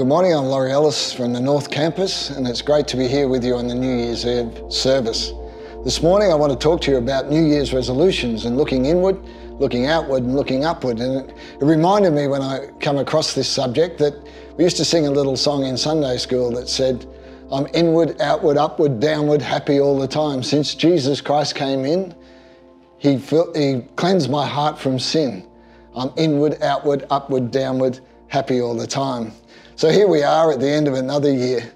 Good morning, I'm Laurie Ellis from the North Campus, and it's great to be here with you on the New Year's Eve service. This morning, I want to talk to you about New Year's resolutions and looking inward, looking outward, and looking upward. And it, it reminded me when I come across this subject that we used to sing a little song in Sunday school that said, I'm inward, outward, upward, downward, happy all the time. Since Jesus Christ came in, he, he cleansed my heart from sin. I'm inward, outward, upward, downward, happy all the time. So here we are at the end of another year.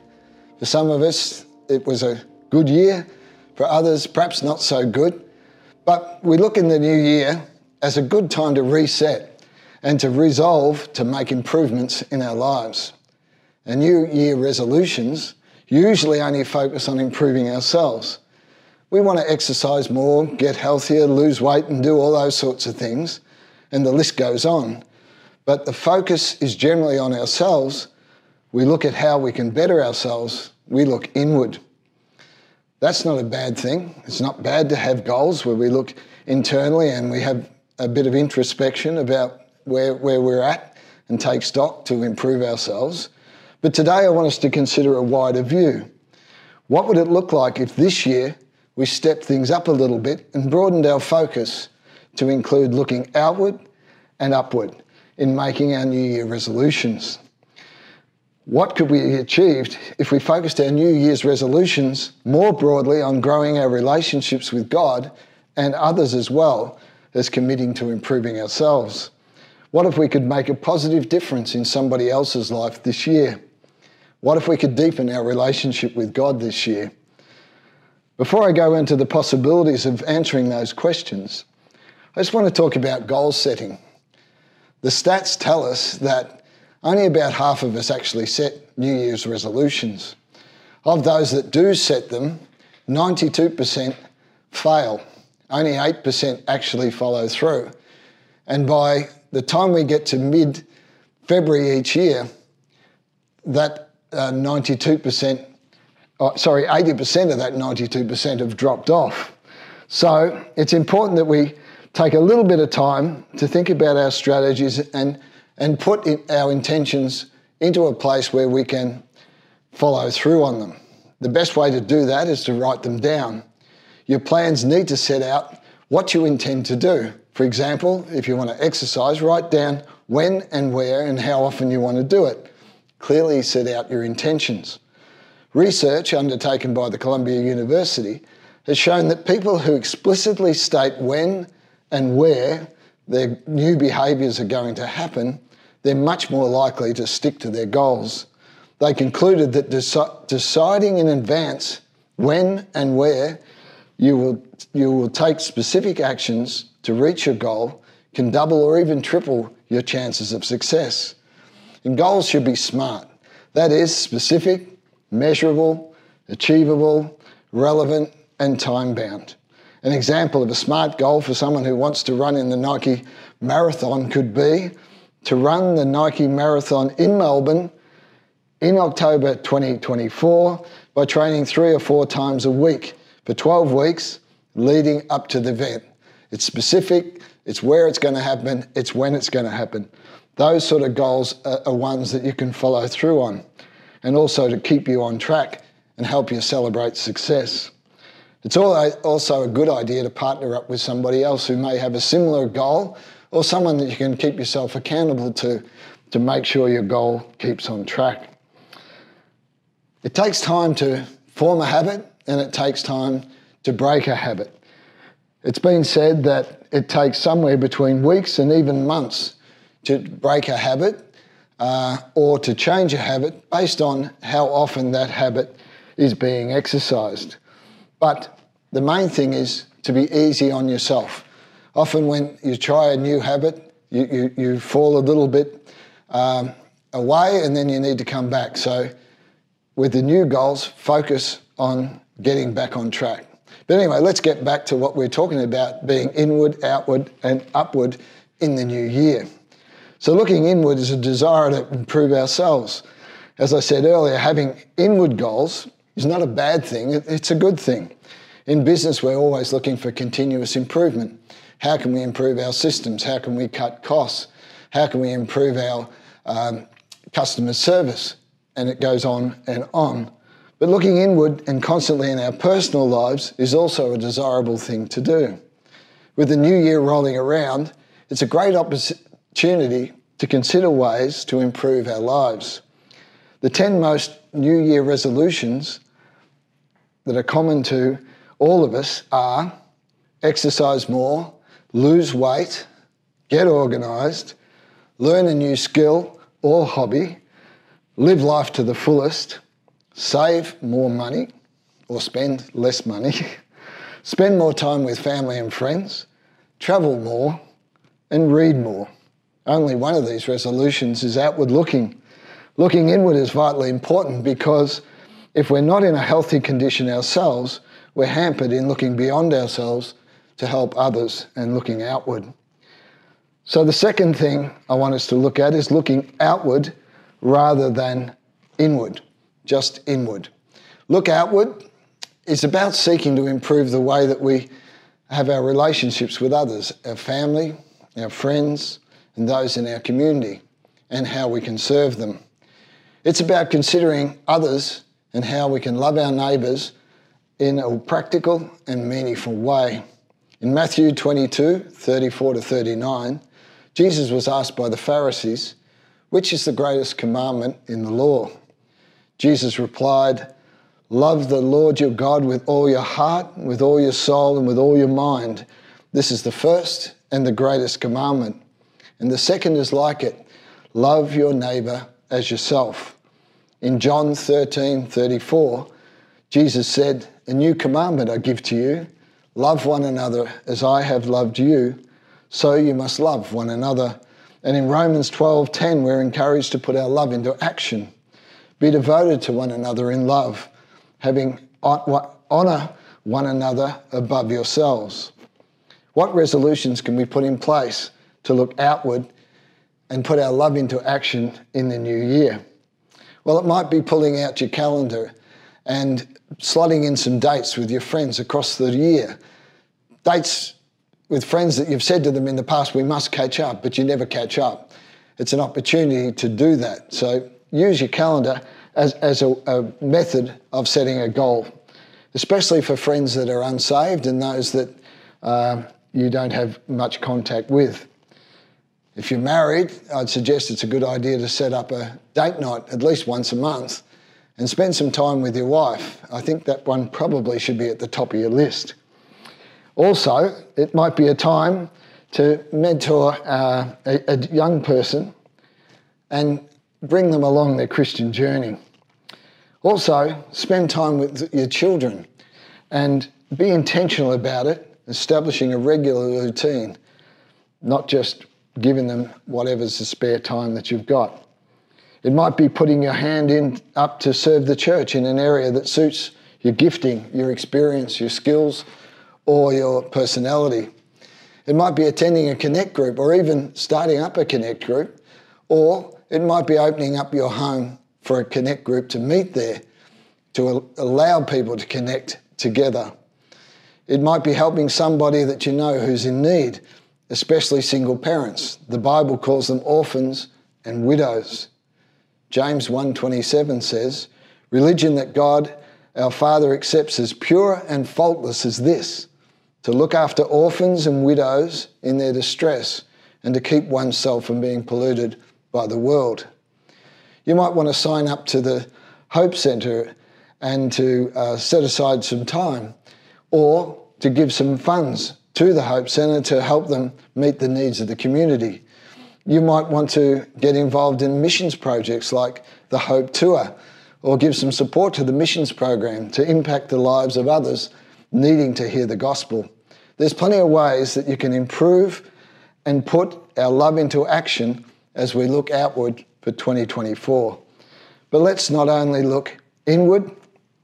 For some of us, it was a good year. For others, perhaps not so good. But we look in the new year as a good time to reset and to resolve to make improvements in our lives. And New Year resolutions usually only focus on improving ourselves. We want to exercise more, get healthier, lose weight, and do all those sorts of things. And the list goes on. But the focus is generally on ourselves we look at how we can better ourselves, we look inward. That's not a bad thing. It's not bad to have goals where we look internally and we have a bit of introspection about where, where we're at and take stock to improve ourselves. But today I want us to consider a wider view. What would it look like if this year we stepped things up a little bit and broadened our focus to include looking outward and upward in making our New Year resolutions? What could we achieve if we focused our New Year's resolutions more broadly on growing our relationships with God and others as well as committing to improving ourselves? What if we could make a positive difference in somebody else's life this year? What if we could deepen our relationship with God this year? Before I go into the possibilities of answering those questions, I just want to talk about goal setting. The stats tell us that only about half of us actually set New Year's resolutions. Of those that do set them, 92% fail. Only 8% actually follow through. And by the time we get to mid February each year, that uh, 92%, oh, sorry, 80% of that 92% have dropped off. So it's important that we take a little bit of time to think about our strategies and and put our intentions into a place where we can follow through on them. The best way to do that is to write them down. Your plans need to set out what you intend to do. For example, if you want to exercise, write down when and where and how often you want to do it. Clearly set out your intentions. Research undertaken by the Columbia University has shown that people who explicitly state when and where their new behaviours are going to happen they're much more likely to stick to their goals. They concluded that deci- deciding in advance when and where you will, you will take specific actions to reach your goal can double or even triple your chances of success. And goals should be smart. That is, specific, measurable, achievable, relevant, and time bound. An example of a smart goal for someone who wants to run in the Nike marathon could be to run the Nike Marathon in Melbourne in October 2024 by training three or four times a week for 12 weeks leading up to the event. It's specific, it's where it's going to happen, it's when it's going to happen. Those sort of goals are, ones that you can follow through on and also to keep you on track and help you celebrate success. It's also a good idea to partner up with somebody else who may have a similar goal or someone that you can keep yourself accountable to to make sure your goal keeps on track. It takes time to form a habit and it takes time to break a habit. It's been said that it takes somewhere between weeks and even months to break a habit uh, or to change a habit based on how often that habit is being exercised. But the main thing is to be easy on yourself often when you try a new habit, you, you, you fall a little bit um, away and then you need to come back. So, with the new goals, focus on getting back on track. But anyway, let's get back to what we're talking about being inward, outward, and upward in the new year. So, looking inward is a desire to improve ourselves. As I said earlier, having inward goals is not a bad thing, it's a good thing. In business, we're always looking for continuous improvement. How can we improve our systems? How can we cut costs? How can we improve our um, customer service, and it goes on and on. But looking inward and constantly in our personal lives is also a desirable thing to do. With the new year rolling around, it's a great opportunity to consider ways to improve our lives. The 10 most New Year resolutions that are common to all of us are exercise more, lose weight, get organised, learn a new skill or hobby, live life to the fullest, save more money or spend less money, spend more time with family and friends, travel more, and read more. Only one of these resolutions is outward looking. Looking inward is vitally important because if we're not in a healthy condition ourselves, we're hampered in looking beyond ourselves to help others and looking outward. So, the second thing I want us to look at is looking outward rather than inward, just inward. Look outward is about seeking to improve the way that we have our relationships with others, our family, our friends, and those in our community, and how we can serve them. It's about considering others and how we can love our neighbours in a practical and meaningful way. In Matthew 22 34 to 39, Jesus was asked by the Pharisees, Which is the greatest commandment in the law? Jesus replied, Love the Lord your God with all your heart, with all your soul, and with all your mind. This is the first and the greatest commandment. And the second is like it love your neighbour as yourself. In John 13 34, Jesus said, A new commandment I give to you love one another as I have loved you, so you must love one another. And in Romans 12 10, we're encouraged to put our love into action. Be devoted to one another in love, having honour one another above yourselves. What resolutions can we put in place to look outward and put our love into action in the new year? Well, it might be pulling out your calendar and slotting in some dates with your friends across the year. Dates with friends that you've said to them in the past, we must catch up, but you never catch up. It's an opportunity to do that. So use your calendar as, as a, a method of setting a goal, especially for friends that are unsaved and those that uh, you don't have much contact with. If you're married, I'd suggest it's a good idea to set up a date night at least once a month and spend some time with your wife. I think that one probably should be at the top of your list. Also, it might be a time to mentor uh, a, a young person and bring them along their Christian journey. Also, spend time with your children and be intentional about it, establishing a regular routine, not just giving them whatever's the spare time that you've got. It might be putting your hand in up to serve the church in an area that suits your gifting, your experience, your skills, or your personality. It might be attending a connect group or even starting up a connect group, or it might be opening up your home for a connect group to meet there, to allow people to connect together. It might be helping somebody that you know who's in need, especially single parents. The Bible calls them orphans and widows. James 1:27 says, "Religion that God our Father accepts as pure and faultless as this: to look after orphans and widows in their distress and to keep oneself from being polluted by the world." You might want to sign up to the Hope Centre and to uh, set aside some time or to give some funds to the Hope Centre to help them meet the needs of the community. You might want to get involved in missions projects like the Hope Tour or give some support to the missions program to impact the lives of others needing to hear the gospel. There's plenty of ways that you can improve and put our love into action as we look outward for 2024. But let's not only look inward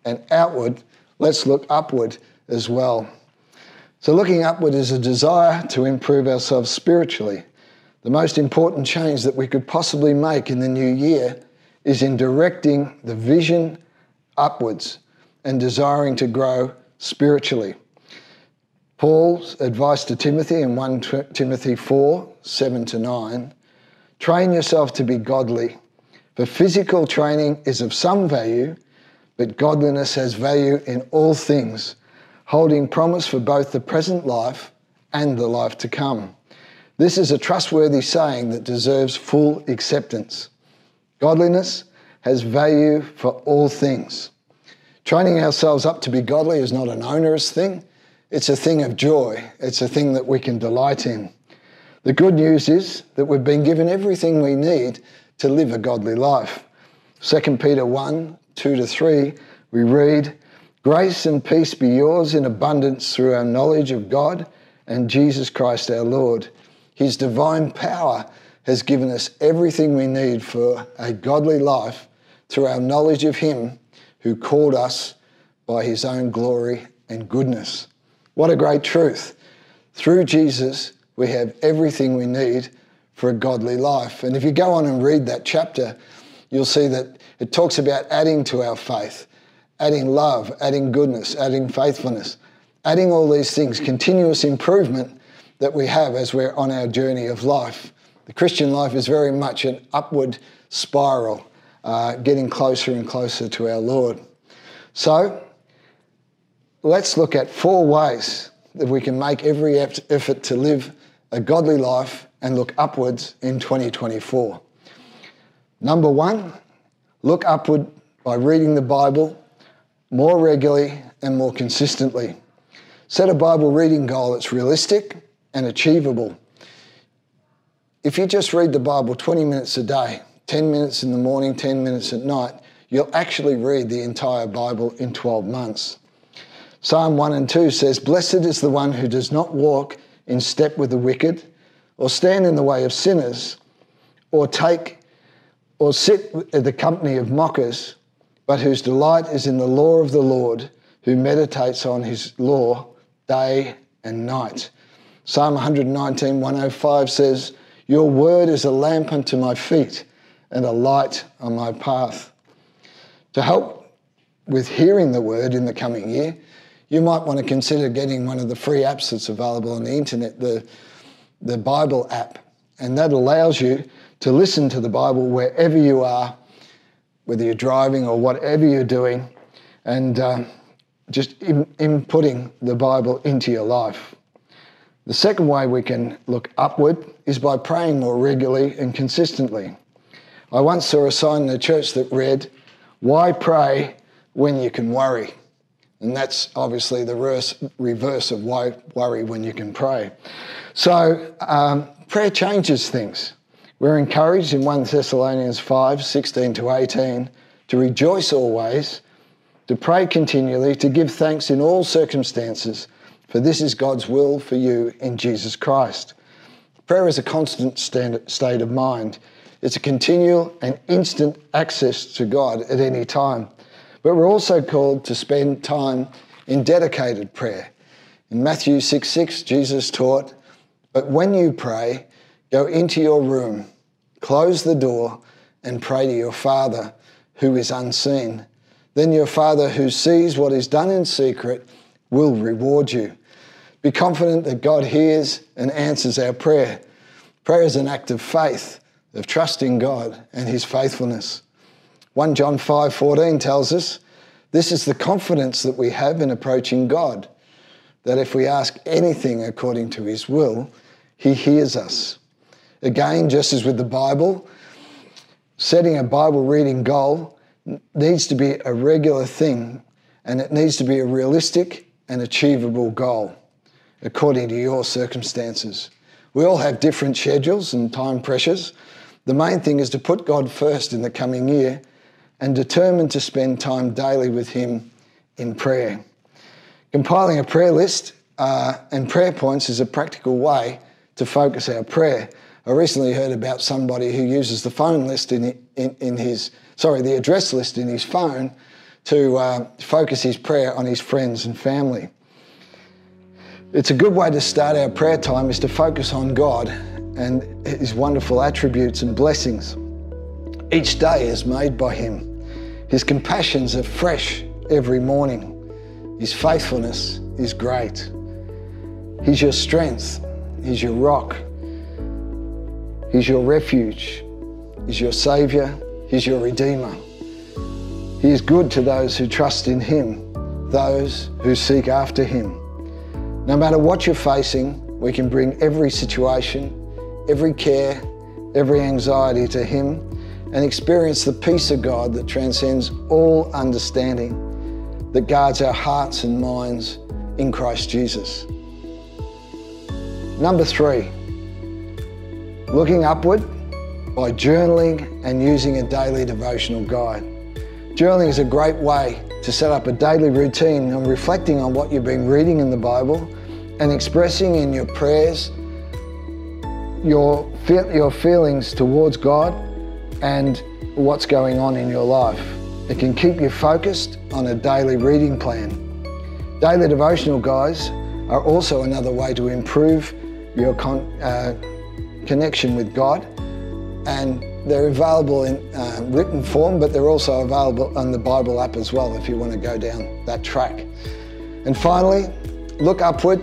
and outward, let's look upward as well. So, looking upward is a desire to improve ourselves spiritually. The most important change that we could possibly make in the new year is in directing the vision upwards and desiring to grow spiritually. Paul's advice to Timothy in 1 Timothy 4 7 to 9 train yourself to be godly, For physical training is of some value, but godliness has value in all things, holding promise for both the present life and the life to come. This is a trustworthy saying that deserves full acceptance. Godliness has value for all things. Training ourselves up to be godly is not an onerous thing, it's a thing of joy, it's a thing that we can delight in. The good news is that we've been given everything we need to live a godly life. 2 Peter 1 2 to 3, we read, Grace and peace be yours in abundance through our knowledge of God and Jesus Christ our Lord. His divine power has given us everything we need for a godly life through our knowledge of Him who called us by His own glory and goodness. What a great truth. Through Jesus, we have everything we need for a godly life. And if you go on and read that chapter, you'll see that it talks about adding to our faith, adding love, adding goodness, adding faithfulness, adding all these things, continuous improvement that we have as we're on our journey of life. The Christian life is very much an upward spiral, uh, getting closer and closer to our Lord. So let's look at four ways that we can make every effort to live a godly life and look upwards in 2024. Number one, look upward by reading the Bible more regularly and more consistently. Set a Bible reading goal that's realistic and achievable. If you just read the Bible 20 minutes a day, 10 minutes in the morning, 10 minutes at night, you'll actually read the entire Bible in 12 months. Psalm 1 and 2 says, Blessed is the one who does not walk in step with the wicked, or stand in the way of sinners, or take or sit in the company of mockers, but whose delight is in the law of the Lord, who meditates on his law day and night. Psalm 119, 105 says, Your word is a lamp unto my feet and a light on my path. To help with hearing the word in the coming year, you might want to consider getting one of the free apps that's available on the internet, the, the Bible app. And that allows you to listen to the Bible wherever you are, whether you're driving or whatever you're doing, and uh, just in, inputting the Bible into your life. The second way we can look upward is by praying more regularly and consistently. I once saw a sign in the church that read, Why pray when you can worry? And that's obviously the reverse, of why worry when you can pray. So, um, prayer changes things. We're encouraged in 1 Thessalonians 5 16 to 18 to rejoice always, to pray continually, to give thanks in all circumstances for this is God's will for you in Jesus Christ. Prayer is a constant state of mind. It's a continual and instant access to God at any time. But we're also called to spend time in dedicated prayer. In Matthew 6 6, Jesus taught, But when you pray, go into your room, close the door, and pray to your Father who is unseen. Then your Father who sees what is done in secret will reward you. Be confident that God hears and answers our prayer. Prayer is an act of faith, of trusting God and his faithfulness. 1 John 5:14 tells us, this is the confidence that we have in approaching God, that if we ask anything according to his will, he hears us. Again, just as with the Bible, setting a Bible reading goal needs to be a regular thing and it needs to be a realistic and achievable goal according to your circumstances. We all have different schedules and time pressures. The main thing is to put God first in the coming year and determine to spend time daily with Him in prayer. Compiling a prayer list uh, and prayer points is a practical way to focus our prayer. I recently heard about somebody who uses the phone list in, in, in his, sorry, the address list in his phone to uh, focus his prayer on his friends and family. It's a good way to start our prayer time is to focus on God and His wonderful attributes and blessings. Each day is made by Him. His compassions are fresh every morning. His faithfulness is great. He's your strength. He's your rock. He's your refuge. He's your Savior. He's your Redeemer. He is good to those who trust in Him, those who seek after Him. No matter what you're facing, we can bring every situation, every care, every anxiety to Him and experience the peace of God that transcends all understanding, that guards our hearts and minds in Christ Jesus. Number three, looking upward by journaling and using a daily devotional guide. Journaling is a great way to set up a daily routine on reflecting on what you've been reading in the Bible and expressing in your prayers your, your feelings towards God and what's going on in your life. It can keep you focused on a daily reading plan. Daily devotional guides are also another way to improve your con uh, connection with God and they're available in uh, written form but they're also available on the Bible app as well if you want to go down that track. And finally, look upward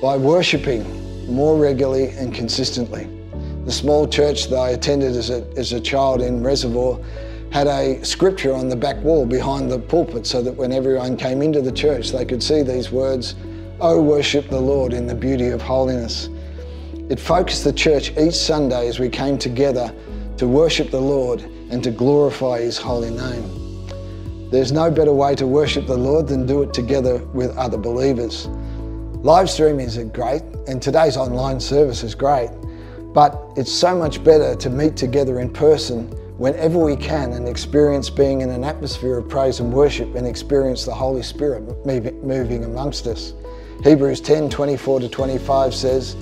by worshipping more regularly and consistently. The small church that I attended as a, as a child in Reservoir had a scripture on the back wall behind the pulpit so that when everyone came into the church they could see these words, Oh, worship the Lord in the beauty of holiness. It focused the church each Sunday as we came together to worship the Lord and to glorify His holy name. There's no better way to worship the Lord than do it together with other believers. Live streaming is great, and today's online service is great, but it's so much better to meet together in person whenever we can and experience being in an atmosphere of praise and worship and experience the Holy Spirit moving amongst us. Hebrews 10 24 to 25 says,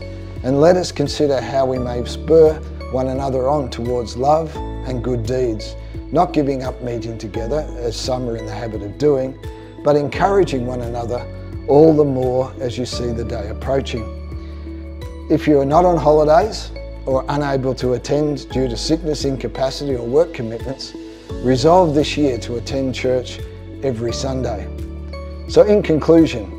And let us consider how we may spur one another on towards love and good deeds, not giving up meeting together, as some are in the habit of doing, but encouraging one another all the more as you see the day approaching. If you are not on holidays or unable to attend due to sickness, incapacity or work commitments, resolve this year to attend church every Sunday. So in conclusion,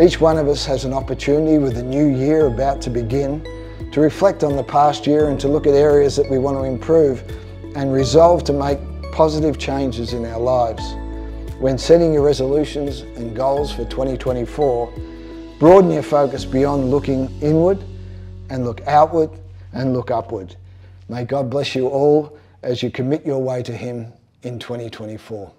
each one of us has an opportunity with the new year about to begin to reflect on the past year and to look at areas that we want to improve and resolve to make positive changes in our lives. When setting your resolutions and goals for 2024, broaden your focus beyond looking inward and look outward and look upward. May God bless you all as you commit your way to Him in 2024.